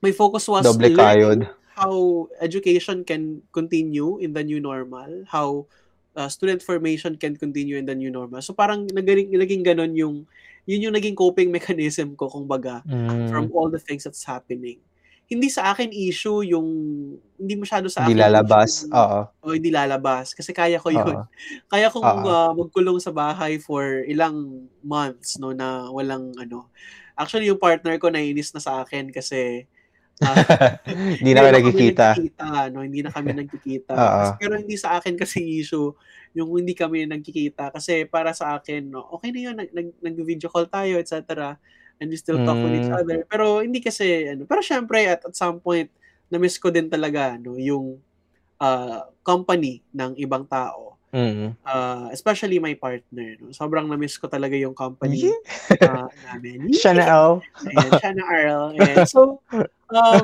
my focus was Doble how education can continue in the new normal how uh, student formation can continue in the new normal. So parang naging naging ganon yung yun yung naging coping mechanism ko, kung baga, mm. from all the things that's happening. Hindi sa akin issue yung, hindi masyado sa akin. Hindi lalabas, oo. O hindi lalabas, kasi kaya ko yun. Uh-oh. Kaya kong uh, magkulong sa bahay for ilang months, no, na walang, ano. Actually, yung partner ko nainis na sa akin kasi, hindi na kami nagkikita. nagkikita no? Hindi na kami nagkikita. Uh-huh. Pero hindi sa akin kasi issue yung hindi kami nagkikita kasi para sa akin no okay na yun nag, nag, nag-video call tayo etc and we still talk mm. with each hmm. other pero hindi kasi ano pero syempre at, at some point na miss ko din talaga no yung uh, company ng ibang tao mm. uh, especially my partner no? Sobrang na miss ko talaga yung company uh, namin. Siya na Earl siya na Earl so um,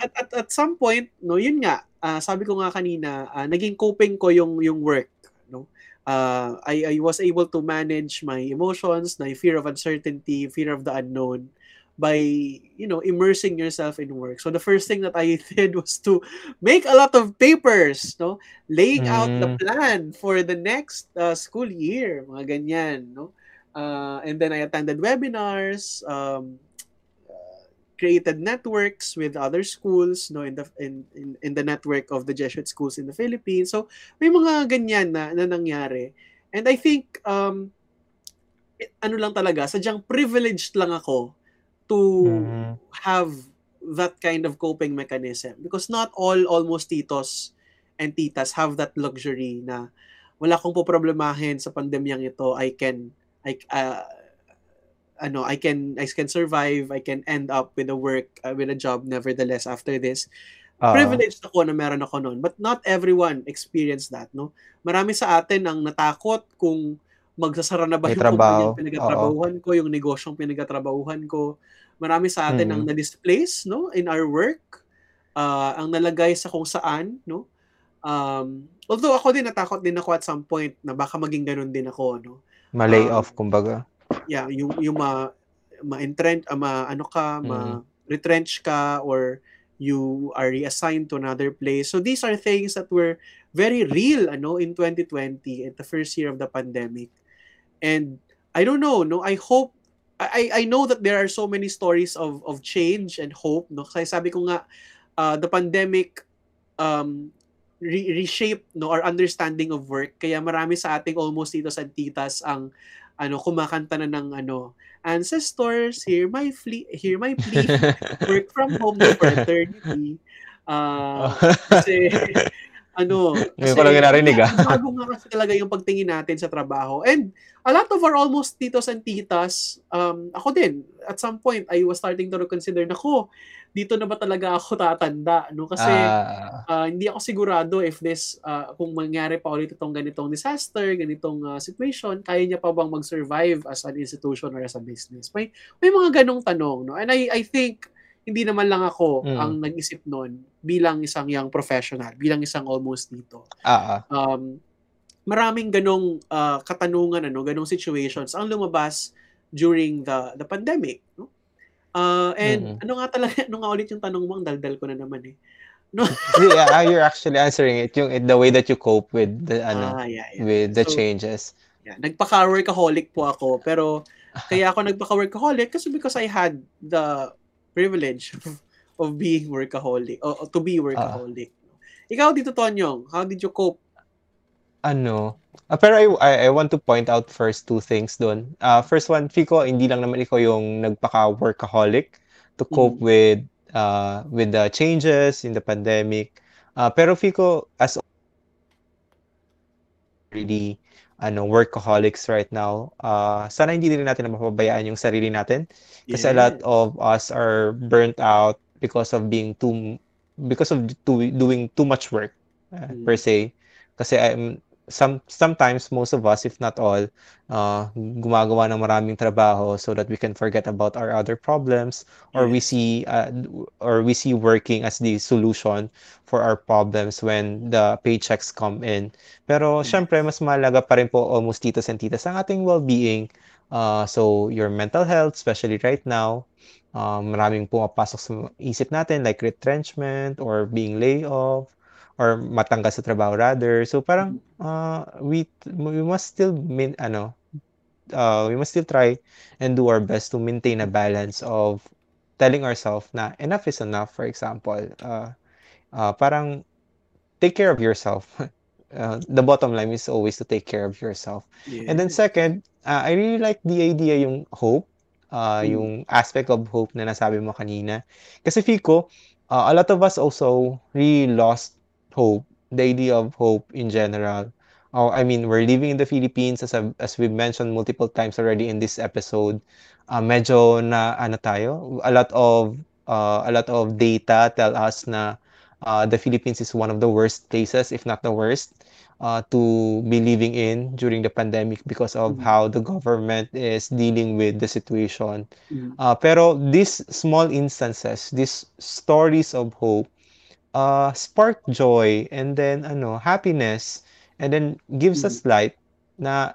at, at, at some point no yun nga uh, sabi ko nga kanina uh, naging coping ko yung yung work uh, I, I was able to manage my emotions, my fear of uncertainty, fear of the unknown by you know immersing yourself in work so the first thing that i did was to make a lot of papers no laying mm. out the mm. plan for the next uh, school year mga ganyan no uh, and then i attended webinars um, created networks with other schools no in the in, in, in the network of the Jesuit schools in the Philippines. So may mga ganyan na, na nangyari. And I think um ano lang talaga, sadyang privileged lang ako to mm-hmm. have that kind of coping mechanism. Because not all almost titos and titas have that luxury na wala akong poproblemahin sa pandemyang ito. I can I uh, ano I can I can survive. I can end up with a work uh, with a job nevertheless after this. Uh, privileged ako na meron ako noon but not everyone experienced that no? Marami sa atin ang natakot kung magsasara na ba yung trabaho. pinagatrabahuhan ko yung negosyong pinagatrabahuhan ko marami sa atin hmm. ang na-displace no in our work uh, ang nalagay sa kung saan no um although ako din natakot din ako at some point na baka maging ganun din ako no ma-lay um, off kumbaga yeah, yung yung ma ma-entrench, uh, ma ano ka, mm. ma-retrench ka or you are reassigned to another place. So these are things that were very real ano in 2020 at the first year of the pandemic. And I don't know, no, I hope I I know that there are so many stories of of change and hope, no. Kasi sabi ko nga uh, the pandemic um re- reshape no our understanding of work. Kaya marami sa ating almost dito sa titas ang ano kumakanta na ng ano ancestors hear my plea hear my plea work from home for eternity uh, kasi ano kasi, ko lang narinig ah. bago nga kasi talaga yung pagtingin natin sa trabaho. And a lot of our almost titos and titas um ako din at some point I was starting to consider na ko dito na ba talaga ako tatanda? No kasi uh, uh, hindi ako sigurado if this uh, kung mangyari pa ulit itong ganitong disaster ganitong uh, situation kaya niya pa bang mag-survive as an institution or as a business? May may mga ganong tanong no? And I I think hindi naman lang ako mm. ang nag-isip noon bilang isang young professional bilang isang almost dito uh, um maraming ganong uh, katanungan ano ganong situations ang lumabas during the the pandemic no Uh, and mm-hmm. ano nga talaga, ano nga ulit yung tanong mo, ang daldal ko na naman eh. No. yeah, you're actually answering it yung the way that you cope with the ano ah, yeah, yeah. with the so, changes. Yeah, nagpaka-workaholic po ako pero kaya ako nagpaka-workaholic kasi because I had the privilege of, being workaholic or, to be workaholic. Uh, Ikaw dito Tonyong, how did you cope? Ano, Uh, pero I, I, I want to point out first two things doon. Uh, first one, Fico, hindi lang naman ikaw yung nagpaka-workaholic to cope mm. with uh, with the changes in the pandemic. Uh, pero Fico, as really ano workaholics right now. Uh, sana hindi din natin mapabayaan yung sarili natin kasi yeah. a lot of us are burnt out because of being too because of too, doing too much work uh, mm. per se. Kasi I'm some sometimes most of us if not all uh, gumagawa ng maraming trabaho so that we can forget about our other problems or we see uh, or we see working as the solution for our problems when the paychecks come in. Pero syempre mas mahalaga pa rin po almost titos and titas ang ating well-being uh, so your mental health especially right now um, maraming pumapasok sa isip natin like retrenchment or being laid off or matanggal sa trabaho rather. So parang uh, we we must still min, ano uh, we must still try and do our best to maintain a balance of telling ourselves na enough is enough for example. Uh, uh, parang take care of yourself. Uh, the bottom line is always to take care of yourself. Yeah. And then second, uh, I really like the idea yung hope, uh, mm. yung aspect of hope na nasabi mo kanina. Kasi Fico, uh, a lot of us also really lost hope, the idea of hope in general. Oh, I mean, we're living in the Philippines as a, as we've mentioned multiple times already in this episode. Uh, medyo na ano tayo, a lot of uh, a lot of data tell us na uh, the Philippines is one of the worst places, if not the worst, uh, to be living in during the pandemic because of mm-hmm. how the government is dealing with the situation. Mm-hmm. Uh, pero these small instances, these stories of hope, uh, spark joy and then ano, happiness and then gives us mm-hmm. light na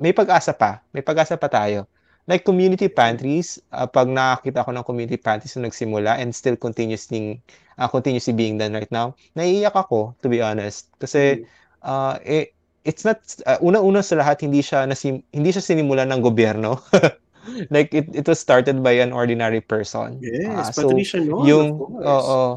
may pag-asa pa. May pag-asa pa tayo. Like community pantries, uh, pag nakakita ko ng community pantries na nagsimula and still continuously uh, continuously being done right now, naiiyak ako to be honest. Kasi uh, it, it's not uh, una-una sa lahat hindi siya nasim, hindi siya sinimulan ng gobyerno. like it it was started by an ordinary person. Yes, uh, so Patricia no. Yung oo, uh,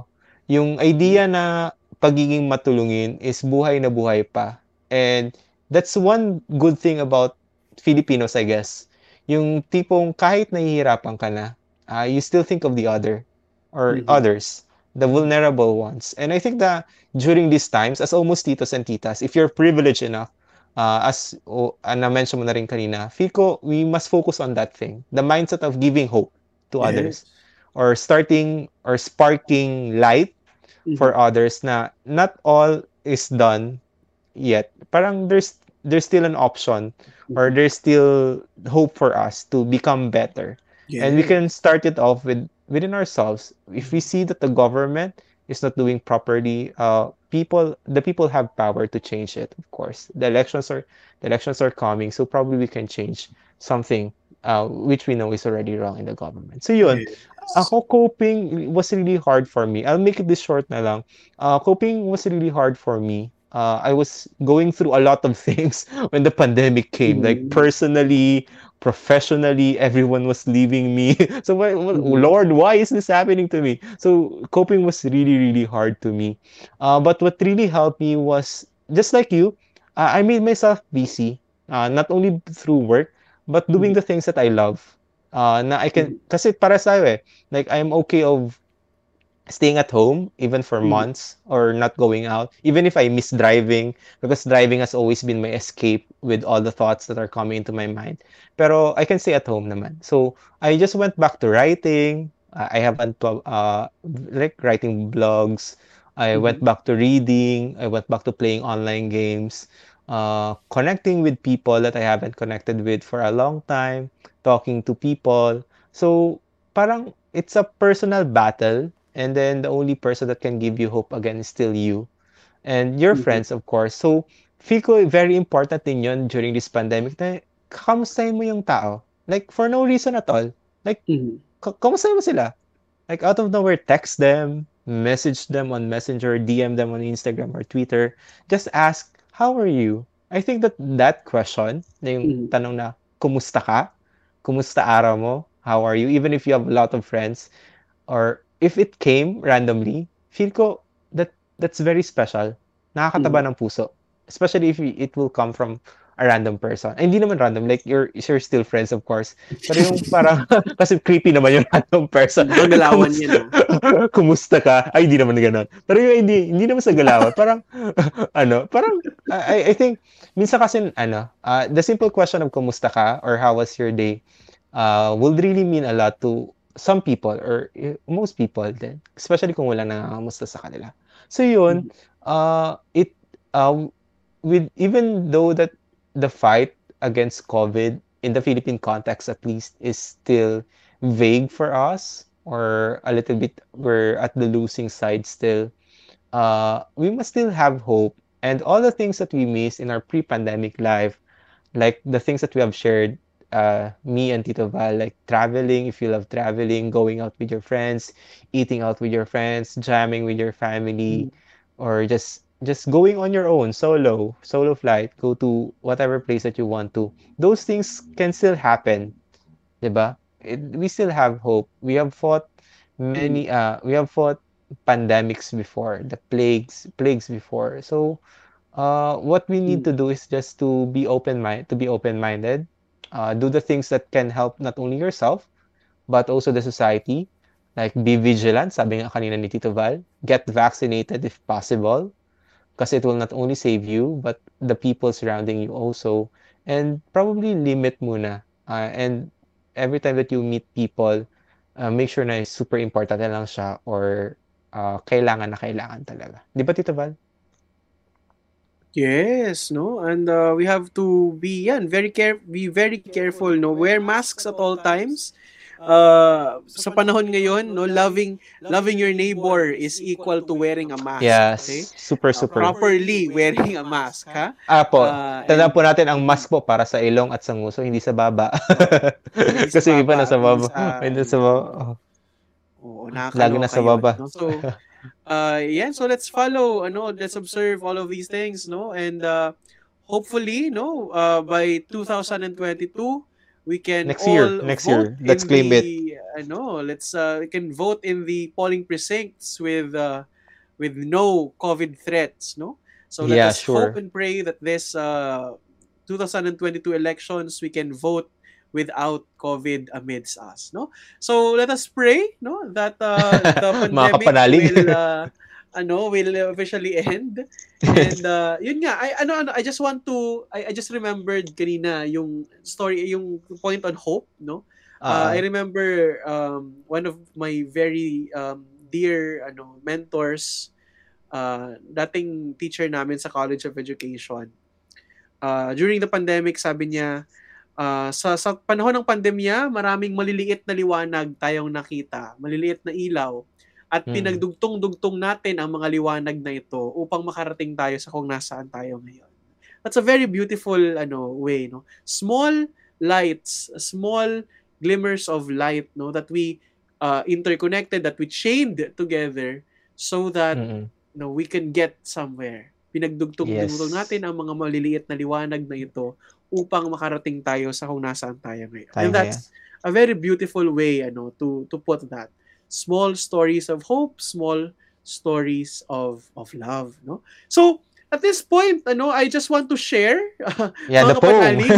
yung idea na pagiging matulungin is buhay na buhay pa. And that's one good thing about Filipinos, I guess. Yung tipong kahit nahihirapan ka na, uh, you still think of the other or mm-hmm. others, the vulnerable ones. And I think that during these times, as almost titos and titas, if you're privileged enough, uh, as oh, uh, na-mention mo na rin kanina, ko we must focus on that thing. The mindset of giving hope to yes. others or starting or sparking light mm-hmm. for others na not all is done yet. Parang there's there's still an option mm-hmm. or there's still hope for us to become better. Yes. And we can start it off with within ourselves. If we see that the government is not doing properly, uh, people the people have power to change it. Of course, the elections are the elections are coming, so probably we can change something uh, which we know is already wrong in the government. So yun, yes. Ako coping was really hard for me. I'll make it this short na lang. Uh, coping was really hard for me. Uh, I was going through a lot of things when the pandemic came. Mm-hmm. Like personally, professionally everyone was leaving me so why, mm-hmm. lord why is this happening to me so coping was really really hard to me uh, but what really helped me was just like you uh, i made myself busy uh, not only through work but doing mm-hmm. the things that i love uh, na i can mm-hmm. kasi para sa eh. Like i'm okay of staying at home even for mm. months or not going out even if i miss driving because driving has always been my escape with all the thoughts that are coming into my mind. Pero i can stay at home naman. So i just went back to writing. I haven't uh, like writing blogs. I mm-hmm. went back to reading. I went back to playing online games. Uh, connecting with people that i haven't connected with for a long time talking to people. So parang it's a personal battle and then the only person that can give you hope again is still you and your mm-hmm. friends of course. So feel ko very important din yun during this pandemic na kamustahin mo yung tao. Like for no reason at all. Like mm-hmm. kamustahin mo sila. Like out of nowhere text them message them on messenger dm them on instagram or twitter. Just ask how are you? I think that that question na yung mm-hmm. tanong na kumusta ka kumusta araw mo how are you even if you have a lot of friends or if it came randomly, feel ko that that's very special. Nakakataba mm. ng puso. Especially if it will come from a random person. Ay, hindi naman random, like you're, you're still friends of course. Pero yung parang, kasi creepy naman yung random person. Ang galawan niya. No? Kumusta ka? Ay, hindi naman gano'n. Pero yung hindi, hindi naman sa galawan. Parang, ano, parang, I, I think, minsan kasi, ano, uh, the simple question of kumusta ka or how was your day uh, will really mean a lot to some people or eh, most people din, especially kung wala nangangamusta sa kanila. So yun, mm-hmm. uh, it uh, with even though that the fight against COVID in the Philippine context at least is still vague for us or a little bit we're at the losing side still. Uh, we must still have hope and all the things that we missed in our pre-pandemic life, like the things that we have shared uh, me and Tito Val, like traveling, if you love traveling, going out with your friends, eating out with your friends, jamming with your family, mm. or just just going on your own, solo, solo flight, go to whatever place that you want to. Those things can still happen, diba? It, we still have hope. We have fought many, mm. uh, we have fought pandemics before, the plagues, plagues before. So, uh, what we need mm. to do is just to be open mind, to be open minded, uh, do the things that can help not only yourself, but also the society. Like, be vigilant, sabi nga kanina ni Tito Val. Get vaccinated if possible. Kasi it will not only save you, but the people surrounding you also. And probably limit muna. Uh, and every time that you meet people, uh, make sure na super important na lang siya or uh, kailangan na kailangan talaga. Di ba, Tito Val? Yes, no, and uh, we have to be yeah, very care be very careful, no, wear masks at all times. Uh, sa panahon ngayon, no, loving loving your neighbor is equal to wearing a mask. Yes, okay? super super. Uh, properly wearing a mask, ha? Ah po, uh, tandaan po natin ang mask po para sa ilong at sa nguso, hindi sa baba. hindi Kasi baba, iba na sa baba. Hindi sa, baba. Oh. Oo, Lagi na sa baba. no? So, uh yeah so let's follow ano let's observe all of these things no and uh hopefully no uh by 2022 we can next year next year let's claim the, it ano let's uh we can vote in the polling precincts with uh with no covid threats no so let yeah, us sure. hope and pray that this uh 2022 elections we can vote without COVID amidst us, no? So let us pray, no, that uh, the pandemic will uh, ano will officially end. And uh, yun nga, I ano ano I just want to I, I just remembered kanina yung story yung point on hope, no? Uh, uh, I remember um, one of my very um, dear ano mentors uh, dating teacher namin sa College of Education. Uh, during the pandemic, sabi niya, uh, sa, sa panahon ng pandemya, maraming maliliit na liwanag tayong nakita, maliliit na ilaw at hmm. pinagdugtong-dugtong natin ang mga liwanag na ito upang makarating tayo sa kung nasaan tayo ngayon. That's a very beautiful ano way, no. Small lights, small glimmers of light, no, that we uh, interconnected, that we chained together so that mm-hmm. no, we can get somewhere. Pinagdugtong-dugtong yes. natin ang mga maliliit na liwanag na ito upang makarating tayo sa kung nasaan tayo ngayon. Tayo And that's yeah. a very beautiful way ano to to put that small stories of hope, small stories of of love, no? So, at this point, ano, I just want to share uh, yeah, the poem.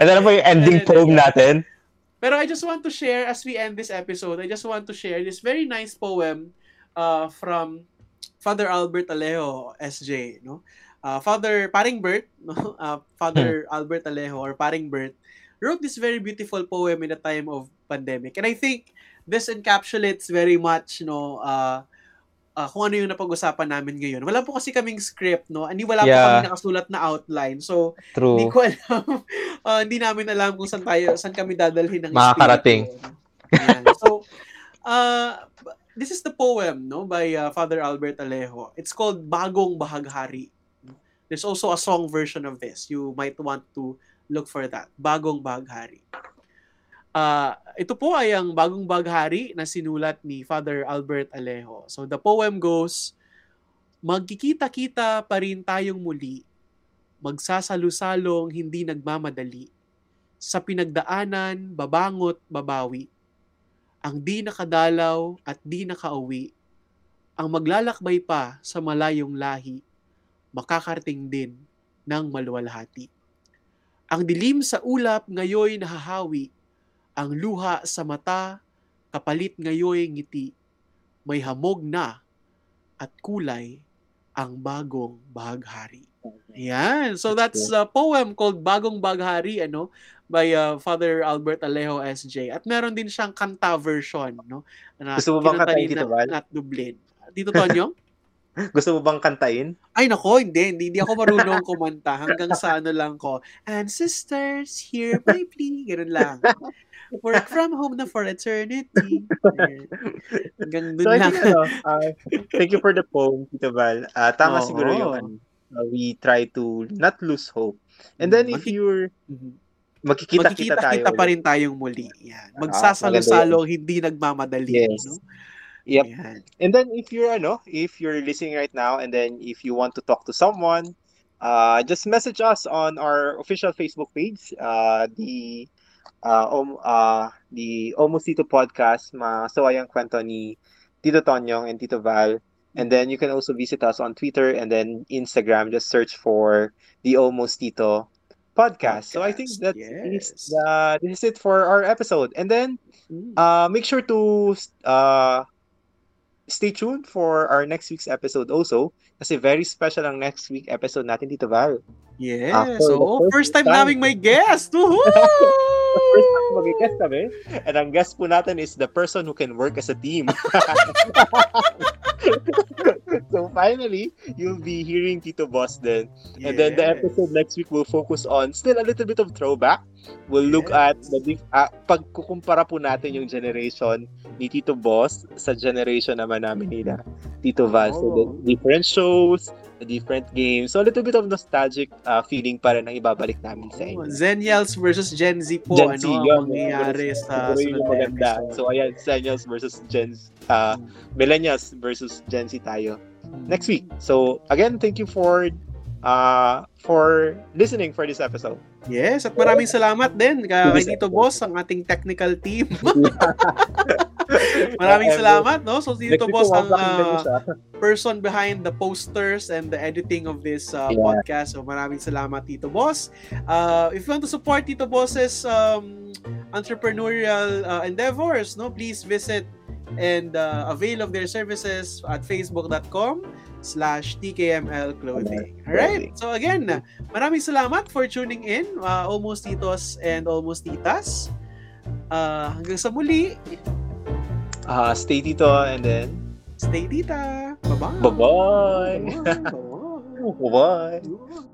And then po yung ending poem natin. Pero I just want to share as we end this episode, I just want to share this very nice poem uh, from Father Albert Alejo, SJ, no? Uh, Father Paring Bert, no? Uh, Father hmm. Albert Alejo or Paring Bert wrote this very beautiful poem in a time of pandemic. And I think this encapsulates very much, no, uh, uh, kung ano yung napag-usapan namin ngayon. Wala po kasi kaming script, no? Hindi wala yeah. po kami nakasulat na outline. So, True. hindi ko alam, uh, hindi namin alam kung saan tayo, saan kami dadalhin ng Makakarating. So, uh, this is the poem, no, by uh, Father Albert Alejo. It's called Bagong Bahaghari. There's also a song version of this. You might want to look for that. Bagong Baghari. Uh, ito po ay ang Bagong Baghari na sinulat ni Father Albert Alejo. So the poem goes, Magkikita-kita pa rin tayong muli, magsasalusalong hindi nagmamadali, sa pinagdaanan, babangot, babawi, ang di nakadalaw at di nakauwi, ang maglalakbay pa sa malayong lahi, makakarting din ng maluwalhati. Ang dilim sa ulap ngayoy nahahawi, ang luha sa mata, kapalit ngayoy ngiti, may hamog na at kulay ang bagong baghari. Yan. So that's a poem called Bagong Baghari ano by uh, Father Albert Alejo SJ. At meron din siyang kanta version no. Na Gusto mo bang kantahin dito, Val? Not dublin. Dito Tonyo? Gusto mo bang kantahin? Ay nako, hindi, hindi, hindi ako marunong kumanta hanggang sa ano lang ko. And sisters, hear my plea. Ganun lang. Work from home na for eternity. Hanggang dun so, lang. Think, ano, uh, thank you for the poem, Tito Val. Uh, tama oh, siguro ano, uh, we try to not lose hope. And then if you're mm-hmm. magkikita-kita tayo. Magkikita pa rin tayong muli. Yan. Ah, Magsasalo-salo, hindi nagmamadali. Yes. No? Yep. And then if you're ano, if you're listening right now and then if you want to talk to someone, uh just message us on our official Facebook page, uh the uh, um, uh the Almost podcast, masawayang kwento ni Tito Tonyong and Tito Val. And then you can also visit us on Twitter and then Instagram. Just search for the Almost Tito podcast. podcast. So I think that yes. is, uh, this is it for our episode. And then hmm. uh, make sure to uh, stay tuned for our next week's episode also. Kasi very special ang next week episode natin dito, Val. Yes. Uh, so, first, first time, time naming may guest. Woohoo! first time mag-guest kami. And ang guest po natin is the person who can work as a team. so finally, you'll be hearing Tito Boss then. Yes. And then the episode next week will focus on still a little bit of throwback. We'll look yes. at the uh, pagkukumpara po natin yung generation ni Tito Boss sa generation naman namin nila Tito Val. Oh. So the different shows, the different games. So a little bit of nostalgic uh, feeling pa rin ang ibabalik namin sa inyo. Oh, Zennials versus Gen Z po. Gen Z, ano yun, ang mangyayari sa sunod na episode. So ayan, Zennials versus Gen Z. Uh, millennials versus Gen Z tayo next week. So again, thank you for uh, for listening for this episode. Yes, at maraming salamat din kay Tito Boss, ang ating technical team. Maraming salamat, no? So, dito po ang uh, person behind the posters and the editing of this uh, yeah. podcast. So, maraming salamat, Tito Boss. Uh, if you want to support Tito Boss's um, entrepreneurial uh, endeavors, no, please visit and uh, avail of their services at facebook.com slash TKML Clothing. Alright? So again, maraming salamat for tuning in, uh, Almost Titos and Almost Titas. Uh, hanggang sa muli, Uh, stay dito and then... Stay dita! Bye-bye! Bye-bye! Bye-bye! Bye-bye. Bye-bye.